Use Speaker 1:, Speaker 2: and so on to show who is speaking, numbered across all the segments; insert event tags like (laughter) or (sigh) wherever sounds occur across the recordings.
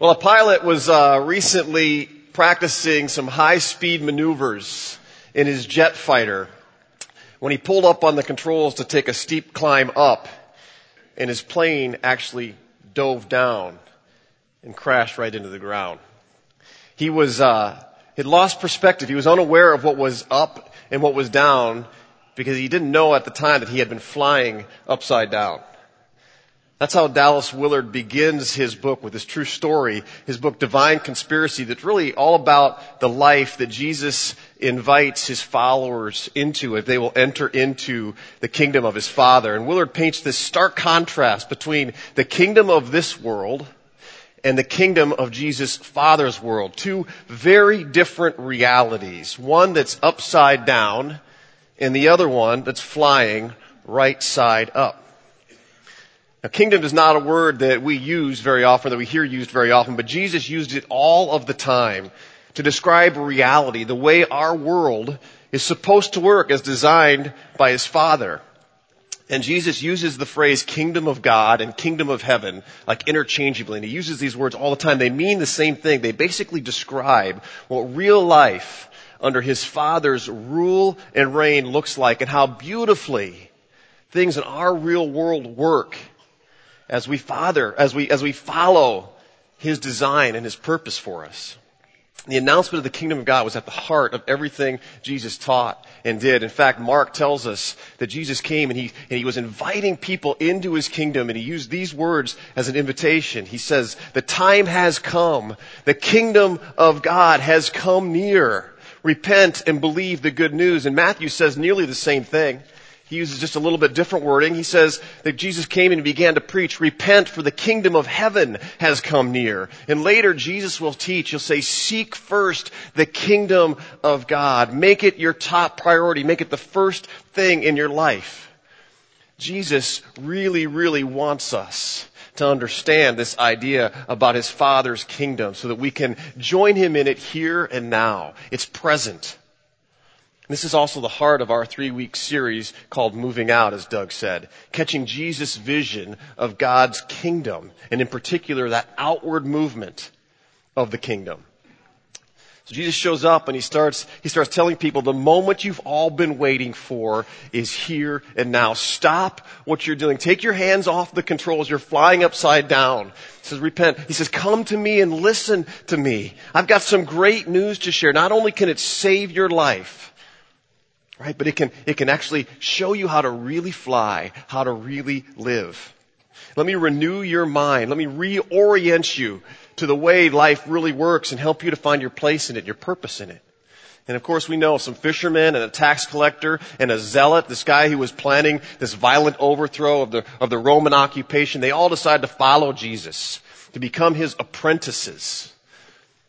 Speaker 1: Well, a pilot was uh, recently practicing some high-speed maneuvers in his jet fighter when he pulled up on the controls to take a steep climb up, and his plane actually dove down and crashed right into the ground. He was uh, had lost perspective. He was unaware of what was up and what was down because he didn't know at the time that he had been flying upside down. That's how Dallas Willard begins his book with his true story, his book Divine Conspiracy, that's really all about the life that Jesus invites his followers into if they will enter into the kingdom of his Father. And Willard paints this stark contrast between the kingdom of this world and the kingdom of Jesus' Father's world. Two very different realities. One that's upside down and the other one that's flying right side up. Now, kingdom is not a word that we use very often, that we hear used very often, but Jesus used it all of the time to describe reality, the way our world is supposed to work as designed by His Father. And Jesus uses the phrase kingdom of God and kingdom of heaven like interchangeably. And he uses these words all the time. They mean the same thing. They basically describe what real life under his father's rule and reign looks like and how beautifully things in our real world work as we father, as we, as we follow His design and His purpose for us. The announcement of the kingdom of God was at the heart of everything Jesus taught and did. In fact, Mark tells us that Jesus came and he, and he was inviting people into his kingdom and he used these words as an invitation. He says, the time has come. The kingdom of God has come near. Repent and believe the good news. And Matthew says nearly the same thing. He uses just a little bit different wording. He says that Jesus came and began to preach, repent for the kingdom of heaven has come near. And later Jesus will teach, he'll say, seek first the kingdom of God. Make it your top priority. Make it the first thing in your life. Jesus really, really wants us to understand this idea about his Father's kingdom so that we can join him in it here and now. It's present. This is also the heart of our three week series called Moving Out, as Doug said. Catching Jesus' vision of God's kingdom, and in particular, that outward movement of the kingdom. So Jesus shows up and he starts, he starts telling people the moment you've all been waiting for is here and now. Stop what you're doing. Take your hands off the controls. You're flying upside down. He says, repent. He says, come to me and listen to me. I've got some great news to share. Not only can it save your life, Right? But it can, it can actually show you how to really fly, how to really live. Let me renew your mind. Let me reorient you to the way life really works and help you to find your place in it, your purpose in it. And of course we know some fishermen and a tax collector and a zealot, this guy who was planning this violent overthrow of the, of the Roman occupation, they all decided to follow Jesus, to become his apprentices.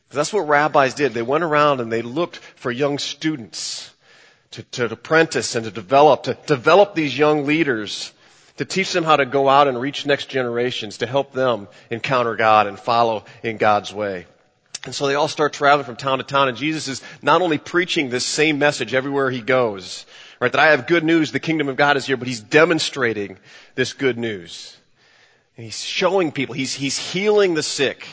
Speaker 1: That's what rabbis did. They went around and they looked for young students to, to apprentice and to develop, to develop these young leaders, to teach them how to go out and reach next generations, to help them encounter God and follow in God's way. And so they all start traveling from town to town and Jesus is not only preaching this same message everywhere he goes, right, that I have good news, the kingdom of God is here, but he's demonstrating this good news. And he's showing people, he's, he's healing the sick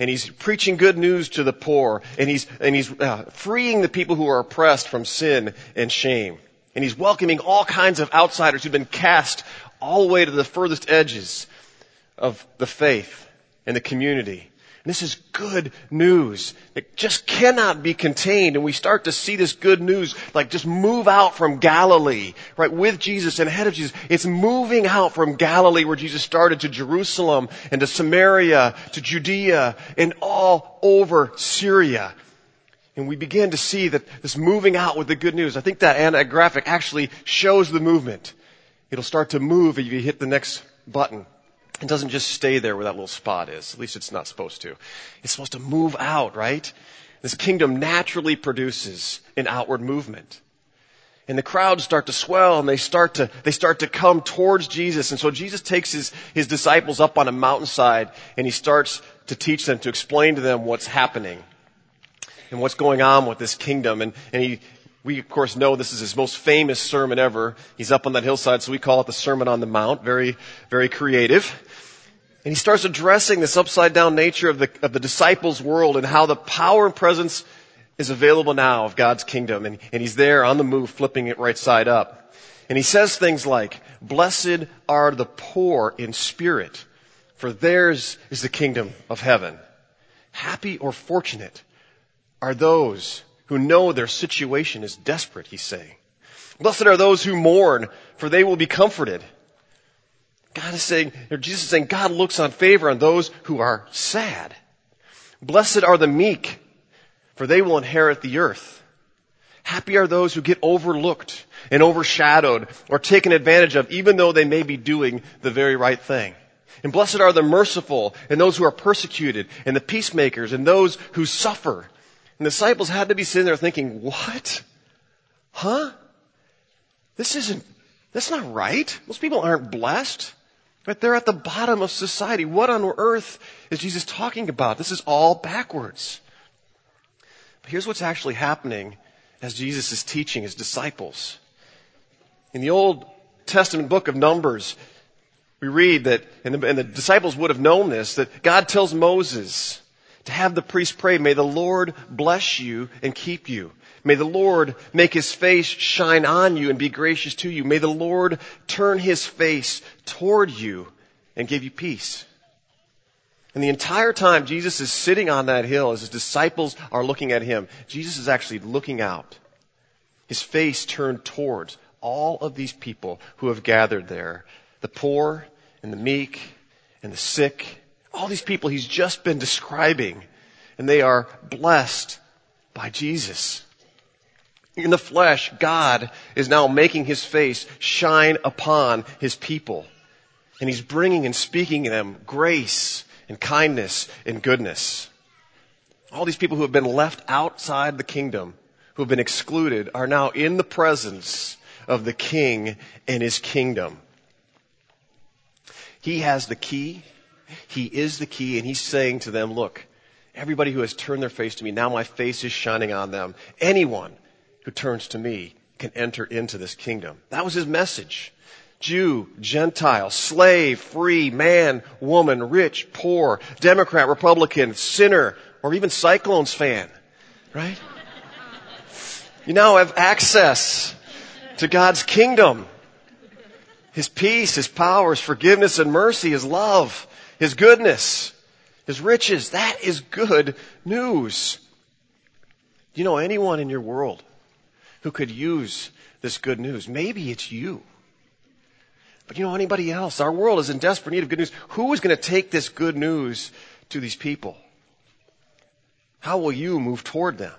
Speaker 1: and he's preaching good news to the poor, and he's, and he's uh, freeing the people who are oppressed from sin and shame. And he's welcoming all kinds of outsiders who've been cast all the way to the furthest edges of the faith and the community. And this is good news. It just cannot be contained. And we start to see this good news like just move out from Galilee, right, with Jesus and ahead of Jesus. It's moving out from Galilee where Jesus started to Jerusalem and to Samaria, to Judea and all over Syria. And we begin to see that this moving out with the good news. I think that graphic actually shows the movement. It'll start to move if you hit the next button. It doesn't just stay there where that little spot is. At least it's not supposed to. It's supposed to move out, right? This kingdom naturally produces an outward movement. And the crowds start to swell and they start to, they start to come towards Jesus. And so Jesus takes his, his disciples up on a mountainside and he starts to teach them, to explain to them what's happening and what's going on with this kingdom. And, and he, we of course know this is his most famous sermon ever. He's up on that hillside, so we call it the Sermon on the Mount. Very, very creative. And he starts addressing this upside down nature of the, of the disciples' world and how the power and presence is available now of God's kingdom. And, and he's there on the move, flipping it right side up. And he says things like, blessed are the poor in spirit, for theirs is the kingdom of heaven. Happy or fortunate are those who know their situation is desperate, he's saying. Blessed are those who mourn, for they will be comforted. God is saying, or Jesus is saying, God looks on favor on those who are sad. Blessed are the meek, for they will inherit the earth. Happy are those who get overlooked and overshadowed or taken advantage of, even though they may be doing the very right thing. And blessed are the merciful and those who are persecuted and the peacemakers and those who suffer. And the disciples had to be sitting there thinking, what? Huh? This isn't, that's not right. Most people aren't blessed. But they're at the bottom of society. What on earth is Jesus talking about? This is all backwards. But here's what's actually happening as Jesus is teaching his disciples. In the Old Testament book of Numbers, we read that, and the, and the disciples would have known this, that God tells Moses to have the priest pray, may the Lord bless you and keep you. May the Lord make his face shine on you and be gracious to you. May the Lord turn his face toward you and give you peace. And the entire time Jesus is sitting on that hill as his disciples are looking at him, Jesus is actually looking out. His face turned towards all of these people who have gathered there. The poor and the meek and the sick. All these people he's just been describing. And they are blessed by Jesus. In the flesh, God is now making his face shine upon his people. And he's bringing and speaking to them grace and kindness and goodness. All these people who have been left outside the kingdom, who have been excluded, are now in the presence of the king and his kingdom. He has the key. He is the key and he's saying to them, look, everybody who has turned their face to me, now my face is shining on them. Anyone who turns to me can enter into this kingdom. That was his message. Jew, Gentile, slave, free, man, woman, rich, poor, Democrat, Republican, sinner, or even Cyclones fan. Right? You now have access to God's kingdom. His peace, His power, His forgiveness and mercy, His love, His goodness, His riches. That is good news. Do you know anyone in your world who could use this good news. Maybe it's you. But you know, anybody else? Our world is in desperate need of good news. Who is going to take this good news to these people? How will you move toward them?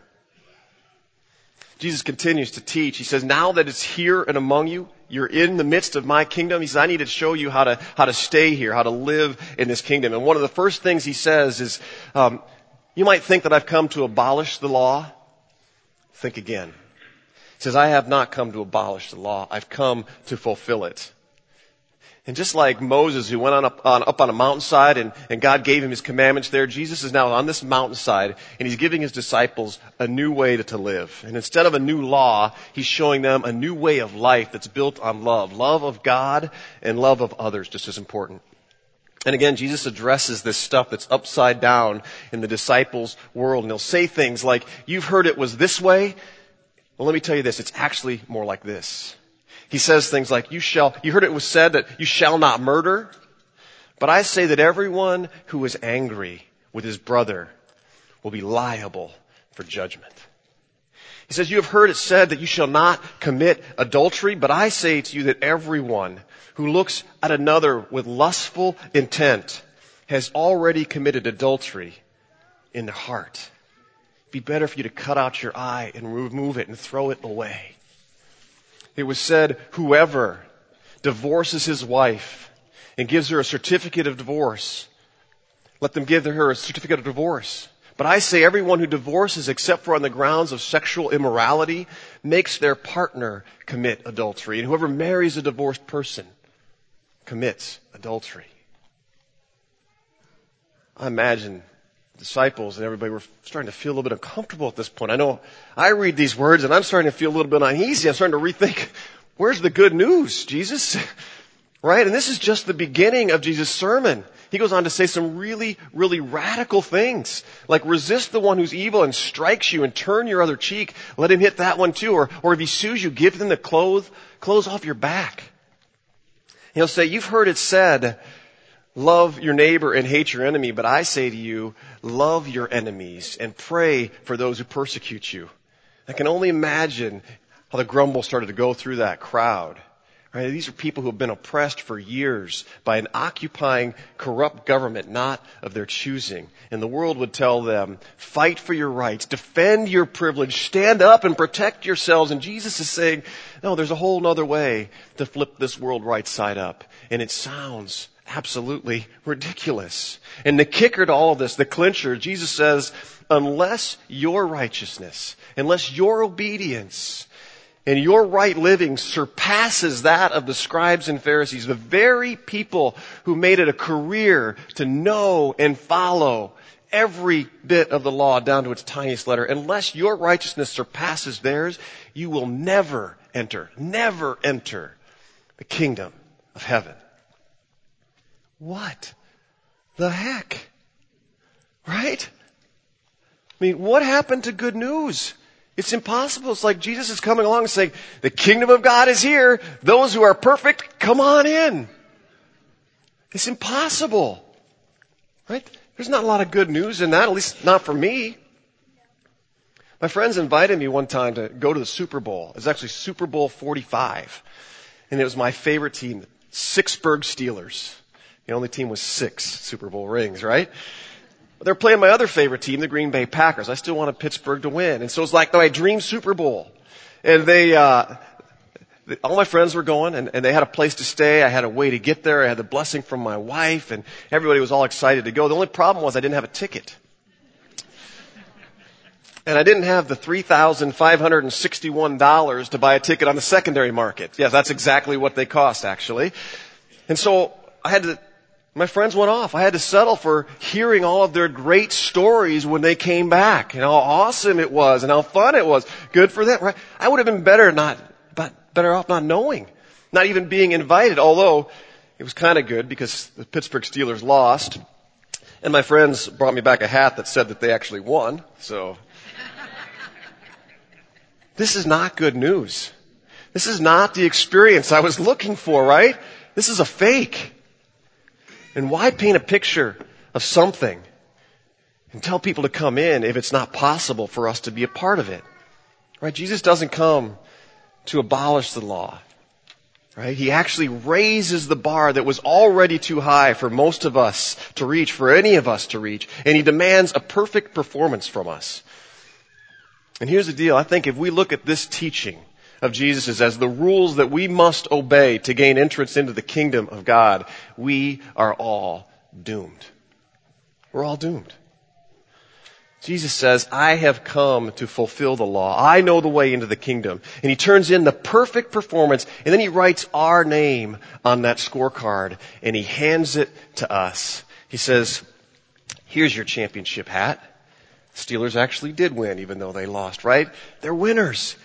Speaker 1: Jesus continues to teach. He says, now that it's here and among you, you're in the midst of my kingdom. He says, I need to show you how to, how to stay here, how to live in this kingdom. And one of the first things he says is, um, you might think that I've come to abolish the law. Think again He says, I have not come to abolish the law. I've come to fulfill it. And just like Moses who went on up on, up on a mountainside and, and God gave him his commandments there, Jesus is now on this mountainside and he's giving his disciples a new way to, to live. And instead of a new law, he's showing them a new way of life that's built on love. Love of God and love of others, just as important. And again, Jesus addresses this stuff that's upside down in the disciples' world. And he'll say things like, you've heard it was this way, well, let me tell you this. It's actually more like this. He says things like, you shall, you heard it was said that you shall not murder. But I say that everyone who is angry with his brother will be liable for judgment. He says, you have heard it said that you shall not commit adultery, but I say to you that everyone who looks at another with lustful intent has already committed adultery in the heart be better for you to cut out your eye and remove it and throw it away. It was said, whoever divorces his wife and gives her a certificate of divorce, let them give her a certificate of divorce. But I say everyone who divorces except for on the grounds of sexual immorality makes their partner commit adultery. And whoever marries a divorced person commits adultery. I imagine disciples and everybody were starting to feel a little bit uncomfortable at this point. I know I read these words and I'm starting to feel a little bit uneasy. I'm starting to rethink, where's the good news, Jesus? (laughs) Right? And this is just the beginning of Jesus' sermon. he goes on to say some really, really radical things. Like resist the one who's evil and strikes you and turn your other cheek. Let him hit that one too. Or, or if he sues you, give him the clothes, clothes off your back. He'll say, you've heard it said, love your neighbor and hate your enemy, but I say to you, love your enemies and pray for those who persecute you. I can only imagine how the grumble started to go through that crowd. Right? These are people who have been oppressed for years by an occupying, corrupt government, not of their choosing. And the world would tell them, fight for your rights, defend your privilege, stand up and protect yourselves. And Jesus is saying, no, there's a whole other way to flip this world right side up. And it sounds absolutely ridiculous. And the kicker to all of this, the clincher, Jesus says, unless your righteousness, unless your obedience, and your right living surpasses that of the scribes and Pharisees, the very people who made it a career to know and follow every bit of the law down to its tiniest letter. Unless your righteousness surpasses theirs, you will never enter, never enter the kingdom of heaven. What the heck? Right? I mean, what happened to good news? It's impossible. It's like Jesus is coming along and saying, the kingdom of God is here. Those who are perfect, come on in. It's impossible. Right? There's not a lot of good news in that, at least not for me. My friends invited me one time to go to the Super Bowl. It was actually Super Bowl 45. And it was my favorite team, the Sixburg Steelers. The only team with six Super Bowl rings, right? But They're playing my other favorite team, the Green Bay Packers. I still wanted Pittsburgh to win. And so it's like my dream Super Bowl. And they, uh, all my friends were going and, and they had a place to stay. I had a way to get there. I had the blessing from my wife and everybody was all excited to go. The only problem was I didn't have a ticket. And I didn't have the $3,561 to buy a ticket on the secondary market. Yes, that's exactly what they cost actually. And so I had to my friends went off. I had to settle for hearing all of their great stories when they came back and how awesome it was and how fun it was. Good for them, right? I would have been better not, but better off not knowing, not even being invited, although it was kind of good because the Pittsburgh Steelers lost and my friends brought me back a hat that said that they actually won, so. this is not good news. This is not the experience I was looking for, right? This is a fake. And why paint a picture of something and tell people to come in if it's not possible for us to be a part of it? Right? Jesus doesn't come to abolish the law. Right? He actually raises the bar that was already too high for most of us to reach, for any of us to reach, and he demands a perfect performance from us. And here's the deal. I think if we look at this teaching of Jesus is as the rules that we must obey to gain entrance into the kingdom of God, we are all doomed. We're all doomed. Jesus says, I have come to fulfill the law. I know the way into the kingdom. And he turns in the perfect performance and then he writes our name on that scorecard and he hands it to us. He says, here's your championship hat. Steelers actually did win even though they lost, right? They're winners.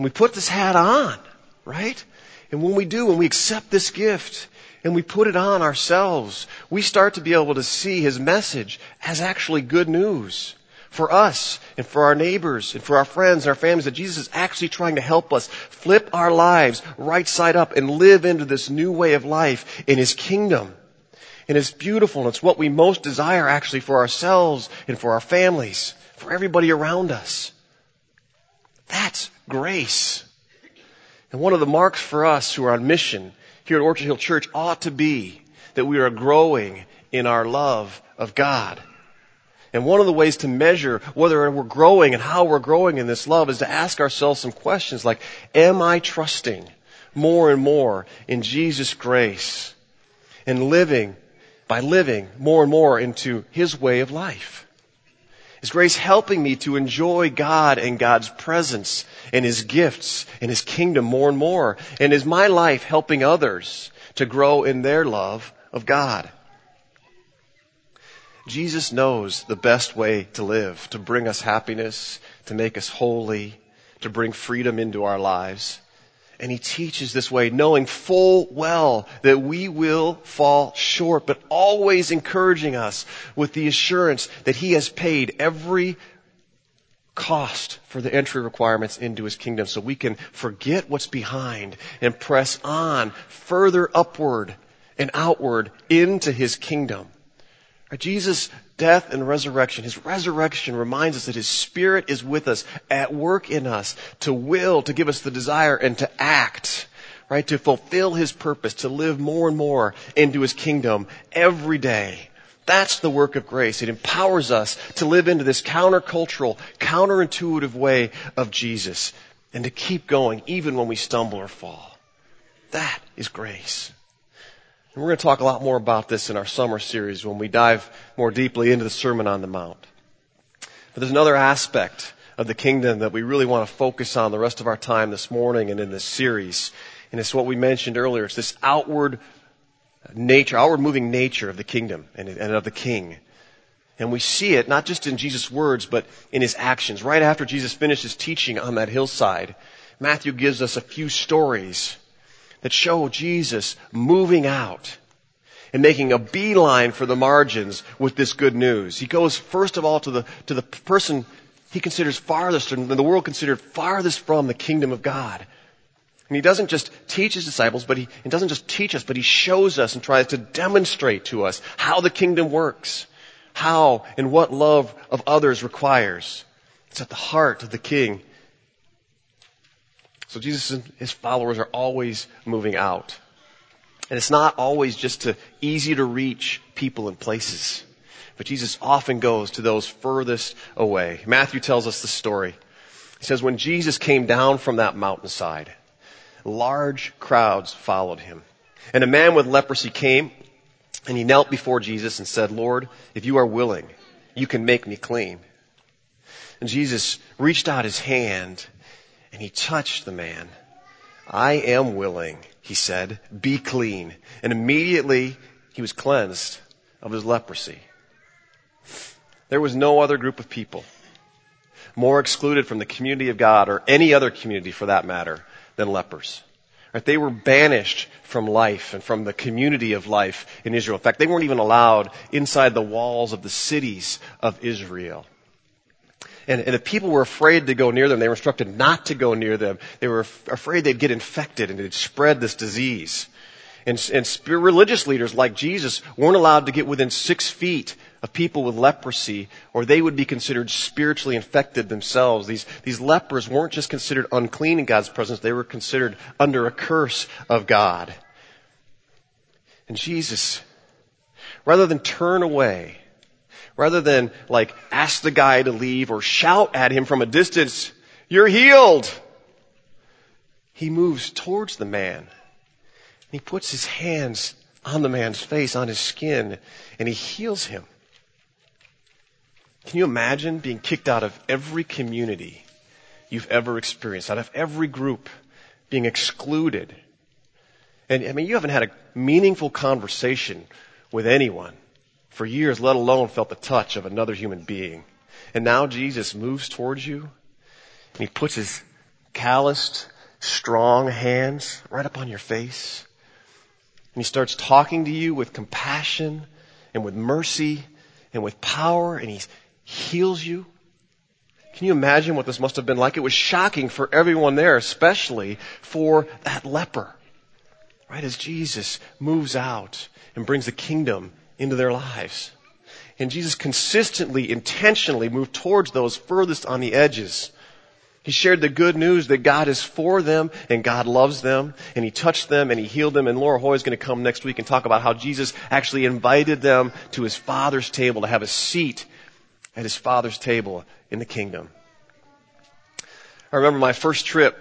Speaker 1: And we put this hat on, right? And when we do, when we accept this gift and we put it on ourselves, we start to be able to see his message as actually good news for us and for our neighbors and for our friends and our families that Jesus is actually trying to help us flip our lives right side up and live into this new way of life in his kingdom. And it's beautiful and it's what we most desire actually for ourselves and for our families, for everybody around us. That's grace. And one of the marks for us who are on mission here at Orchard Hill Church ought to be that we are growing in our love of God. And one of the ways to measure whether we're growing and how we're growing in this love is to ask ourselves some questions like, am I trusting more and more in Jesus' grace and living by living more and more into His way of life? Is grace helping me to enjoy God and God's presence and His gifts and His kingdom more and more? And is my life helping others to grow in their love of God? Jesus knows the best way to live, to bring us happiness, to make us holy, to bring freedom into our lives. And he teaches this way, knowing full well that we will fall short, but always encouraging us with the assurance that he has paid every cost for the entry requirements into his kingdom so we can forget what's behind and press on further upward and outward into his kingdom. Jesus' death and resurrection, his resurrection reminds us that his spirit is with us, at work in us, to will, to give us the desire, and to act, right? To fulfill his purpose, to live more and more into his kingdom every day. That's the work of grace. It empowers us to live into this countercultural, counterintuitive way of Jesus and to keep going even when we stumble or fall. That is grace. And we're going to talk a lot more about this in our summer series when we dive more deeply into the Sermon on the Mount. But there's another aspect of the kingdom that we really want to focus on the rest of our time this morning and in this series. And it's what we mentioned earlier. It's this outward nature, outward moving nature of the kingdom and, of the king. And we see it not just in Jesus' words, but in his actions. Right after Jesus finishes teaching on that hillside, Matthew gives us a few stories that show Jesus moving out and making a beeline for the margins with this good news. He goes first of all to the, to the person he considers farthest, and the world considered farthest from the kingdom of God. And he doesn't just teach his disciples, but he, he doesn't just teach us, but he shows us and tries to demonstrate to us how the kingdom works, how and what love of others requires. It's at the heart of the king so Jesus and his followers are always moving out. And it's not always just to easy to reach people and places. But Jesus often goes to those furthest away. Matthew tells us the story. He says, when Jesus came down from that mountainside, large crowds followed him. And a man with leprosy came and he knelt before Jesus and said, Lord, if you are willing, you can make me clean. And Jesus reached out his hand and he touched the man. I am willing, he said, be clean. And immediately he was cleansed of his leprosy. There was no other group of people more excluded from the community of God or any other community for that matter than lepers. Right? They were banished from life and from the community of life in Israel. In fact, they weren't even allowed inside the walls of the cities of Israel. And, and the people were afraid to go near them. They were instructed not to go near them. They were afraid they'd get infected and they'd spread this disease. And, and religious leaders like Jesus weren't allowed to get within six feet of people with leprosy, or they would be considered spiritually infected themselves. These, these lepers weren't just considered unclean in God's presence, they were considered under a curse of God. And Jesus, rather than turn away rather than like ask the guy to leave or shout at him from a distance, you're healed. He moves towards the man. and He puts his hands on the man's face, on his skin, and he heals him. Can you imagine being kicked out of every community you've ever experienced, out of every group, being excluded? And I mean, you haven't had a meaningful conversation with anyone for years, let alone felt the touch of another human being. And now Jesus moves towards you and he puts his calloused, strong hands right up on your face. And he starts talking to you with compassion and with mercy and with power and he heals you. Can you imagine what this must have been like? It was shocking for everyone there, especially for that leper. Right as Jesus moves out and brings the kingdom into their lives. And Jesus consistently, intentionally moved towards those furthest on the edges. He shared the good news that God is for them and God loves them and He touched them and He healed them. And Laura Hoy is going to come next week and talk about how Jesus actually invited them to His Father's table to have a seat at His Father's table in the kingdom. I remember my first trip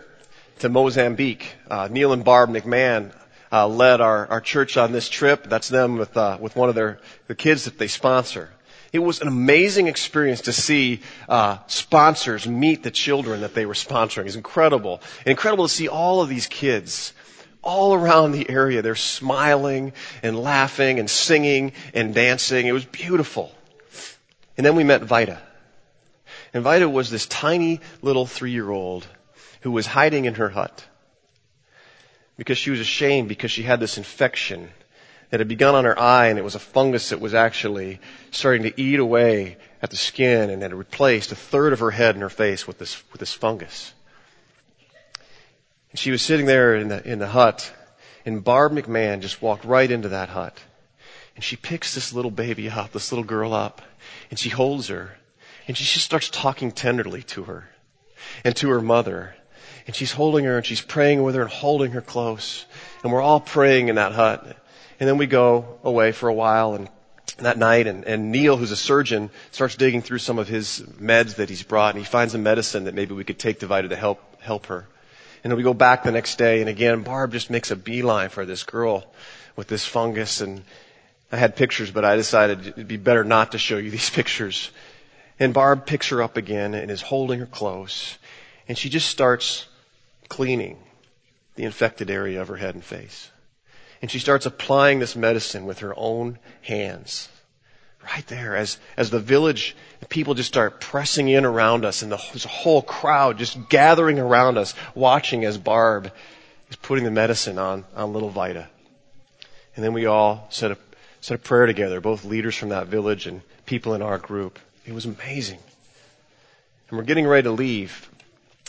Speaker 1: to Mozambique. Uh, Neil and Barb McMahon uh, led our, our church on this trip. That's them with uh, with one of their the kids that they sponsor. It was an amazing experience to see uh, sponsors meet the children that they were sponsoring. It's incredible. Incredible to see all of these kids all around the area. They're smiling and laughing and singing and dancing. It was beautiful. And then we met Vita. And Vita was this tiny little three year old who was hiding in her hut because she was ashamed because she had this infection that had begun on her eye and it was a fungus that was actually starting to eat away at the skin and had replaced a third of her head and her face with this, with this fungus. And she was sitting there in the, in the hut and Barb McMahon just walked right into that hut. And she picks this little baby up, this little girl up, and she holds her and she just starts talking tenderly to her and to her mother. And she's holding her and she's praying with her and holding her close. And we're all praying in that hut. And then we go away for a while and that night and, and Neil, who's a surgeon, starts digging through some of his meds that he's brought and he finds a medicine that maybe we could take to Vita to help, help her. And then we go back the next day and again, Barb just makes a beeline for this girl with this fungus and I had pictures, but I decided it'd be better not to show you (laughs) these pictures. And Barb picks her up again and is holding her close and she just starts cleaning the infected area of her head and face. And she starts applying this medicine with her own hands. Right there, as, as the village, the people just start pressing in around us and the, there's a whole crowd just gathering around us, watching as Barb is putting the medicine on, on little Vita. And then we all said a, said a prayer together, both leaders from that village and people in our group. It was amazing. And we're getting ready to leave.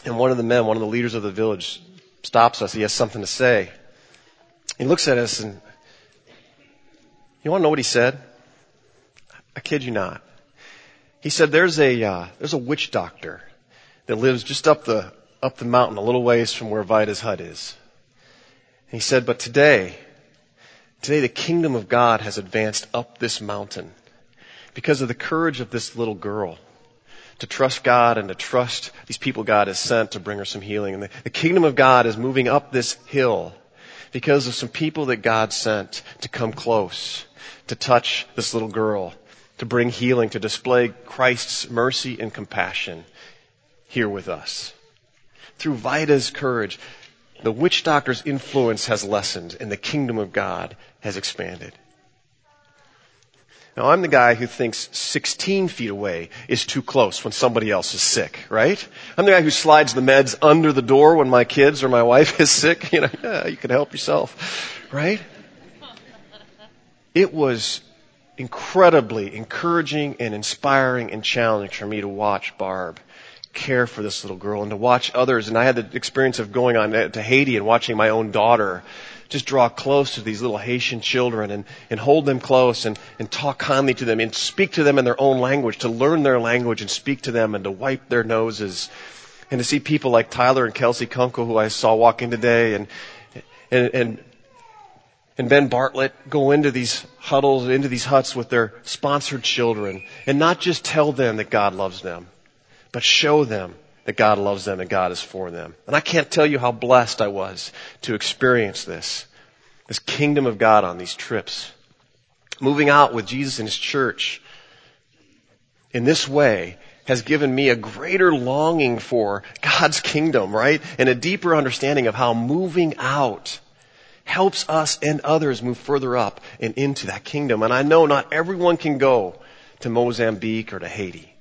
Speaker 1: And one of the men, one of the leaders of the village, stops us. He has something to say. He looks at us and you want to know what he said? I kid you not. He said, "There's a uh, there's a witch doctor that lives just up the up the mountain, a little ways from where Vita's hut is." And he said, "But today, today the kingdom of God has advanced up this mountain because of the courage of this little girl." To trust God and to trust these people God has sent to bring her some healing. And the, the, kingdom of God is moving up this hill because of some people that God sent to come close, to touch this little girl, to bring healing, to display Christ's mercy and compassion here with us. Through Vita's courage, the witch doctor's influence has lessened and the kingdom of God has expanded. Now I'm the guy who thinks 16 feet away is too close when somebody else is sick, right? I'm the guy who slides the meds under the door when my kids or my wife is sick. (laughs) You know, yeah, you can help yourself, right? It was incredibly encouraging and inspiring and challenging for me to watch Barb care for this little girl and to watch others. And I had the experience of going on to Haiti and watching my own daughter just draw close to these little Haitian children and, and hold them close and, and talk kindly to them and speak to them in their own language, to learn their language and speak to them and to wipe their noses. And to see people like Tyler and Kelsey Kunkel, who I saw walk in today, and, and, and, and Ben Bartlett go into these huddles, into these huts with their sponsored children, and not just tell them that God loves them, but show them that God loves them and God is for them. And I can't tell you how blessed I was to experience this. This kingdom of God on these trips. Moving out with Jesus and His church in this way has given me a greater longing for God's kingdom, right? And a deeper understanding of how moving out helps us and others move further up and into that kingdom. And I know not everyone can go to Mozambique or to Haiti.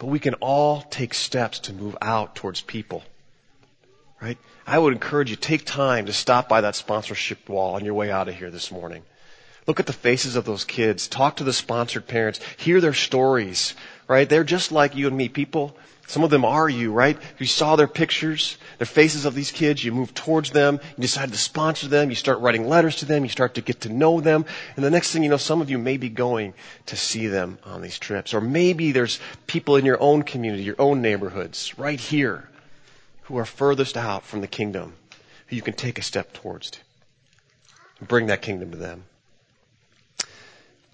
Speaker 1: But we can all take steps to move out towards people. Right? I would encourage you, take time to stop by that sponsorship wall on your way out of here this morning. Look at the faces of those kids. Talk to the sponsored parents. Hear their stories. Right? They're just like you and me. People some of them are you, right? You saw their pictures, their faces of these kids, you move towards them, you decide to sponsor them, you start writing letters to them, you start to get to know them, and the next thing you know, some of you may be going to see them on these trips. Or maybe there's people in your own community, your own neighborhoods, right here, who are furthest out from the kingdom, who you can take a step towards to bring that kingdom to them.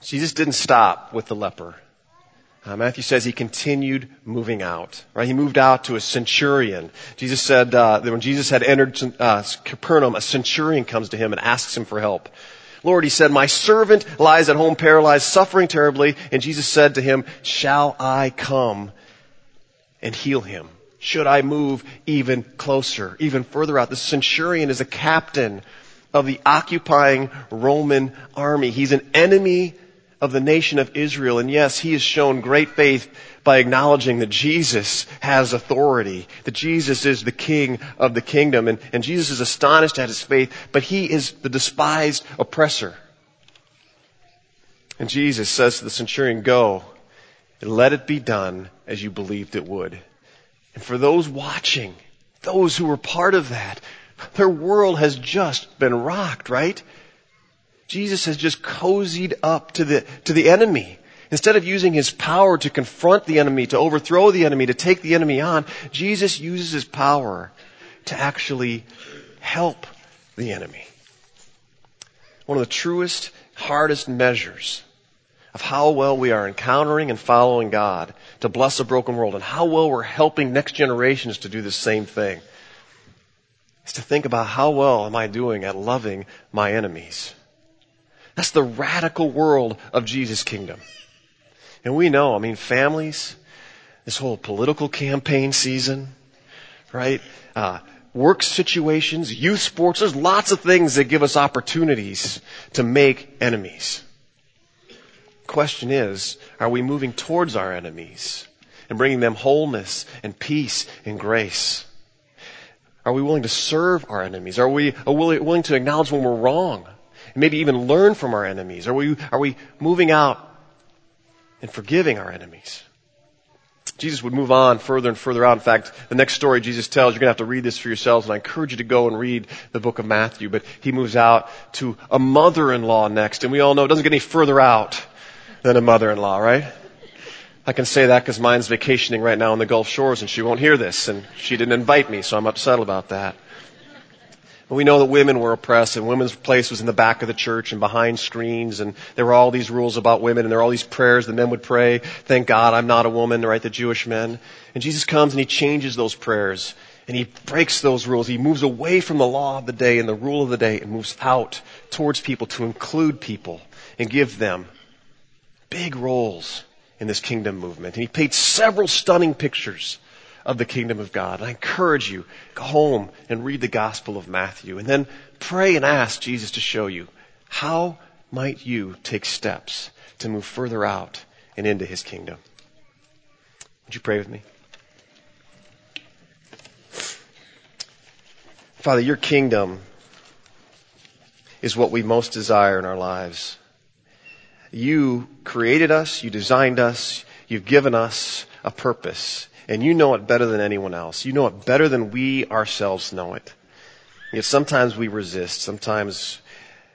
Speaker 1: Jesus didn't stop with the leper. Uh, Matthew says he continued moving out. Right? He moved out to a centurion. Jesus said uh, that when Jesus had entered uh, Capernaum, a centurion comes to him and asks him for help. Lord, he said, my servant lies at home paralyzed, suffering terribly. And Jesus said to him, shall I come and heal him? Should I move even closer, even further out? The centurion is a captain of the occupying Roman army. He's an enemy of the nation of Israel. And yes, he has shown great faith by acknowledging that Jesus has authority, that Jesus is the king of the kingdom. And, and Jesus is astonished at his faith, but he is the despised oppressor. And Jesus says to the centurion, go and let it be done as you believed it would. And for those watching, those who were part of that, their world has just been rocked, right? Jesus has just cozied up to the, to the enemy. Instead of using his power to confront the enemy, to overthrow the enemy, to take the enemy on, Jesus uses his power to actually help the enemy. One of the truest, hardest measures of how well we are encountering and following God to bless a broken world and how well we're helping next generations to do the same thing is to think about how well am I doing at loving my enemies. That's the radical world of Jesus' kingdom. And we know, I mean, families, this whole political campaign season, right? Uh, work situations, youth sports, there's lots of things that give us opportunities to make enemies. Question is, are we moving towards our enemies and bringing them wholeness and peace and grace? Are we willing to serve our enemies? Are we willing to acknowledge when we're wrong? Maybe even learn from our enemies? Are we, are we moving out and forgiving our enemies? Jesus would move on further and further out. In fact, the next story Jesus tells, you're going to have to read this for yourselves, and I encourage you to go and read the book of Matthew. But he moves out to a mother-in-law next, and we all know it doesn't get any further out than a mother-in-law, right? I can say that because mine's vacationing right now on the Gulf Shores, and she won't hear this, and she didn't invite me, so I'm upset about that. We know that women were oppressed and women's place was in the back of the church and behind screens and there were all these rules about women and there were all these prayers the men would pray, thank God I'm not a woman, right, the Jewish men. And Jesus comes and he changes those prayers and he breaks those rules. He moves away from the law of the day and the rule of the day and moves out towards people to include people and give them big roles in this kingdom movement. And he painted several stunning pictures of the kingdom of God. And I encourage you, go home and read the Gospel of Matthew and then pray and ask Jesus to show you how might you take steps to move further out and into his kingdom. Would you pray with me? Father, your kingdom is what we most desire in our lives. You created us, you designed us, you've given us a purpose and you know it better than anyone else. You know it better than we ourselves know it. Yet sometimes we resist. Sometimes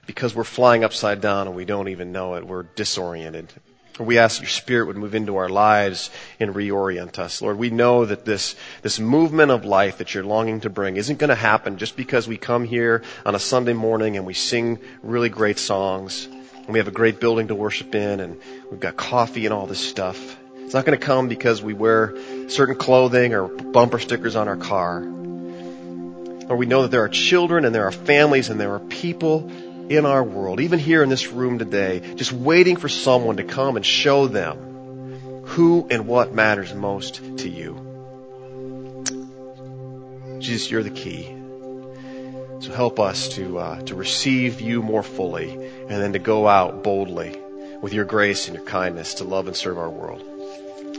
Speaker 1: because we're flying upside down and we don't even know it, we're disoriented. We ask your spirit would move into our lives and reorient us. Lord, we know that this, this movement of life that you're longing to bring isn't going to happen just because we come here on a Sunday morning and we sing really great songs and we have a great building to worship in and we've got coffee and all this stuff. It's not going to come because we wear certain clothing or bumper stickers on our car. Or we know that there are children and there are families and there are people in our world, even here in this room today, just waiting for someone to come and show them who and what matters most to you. Jesus, you're the key. So help us to uh, to receive you more fully, and then to go out boldly with your grace and your kindness to love and serve our world.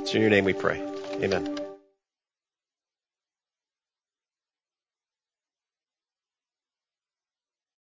Speaker 1: So in your name we pray. Amen.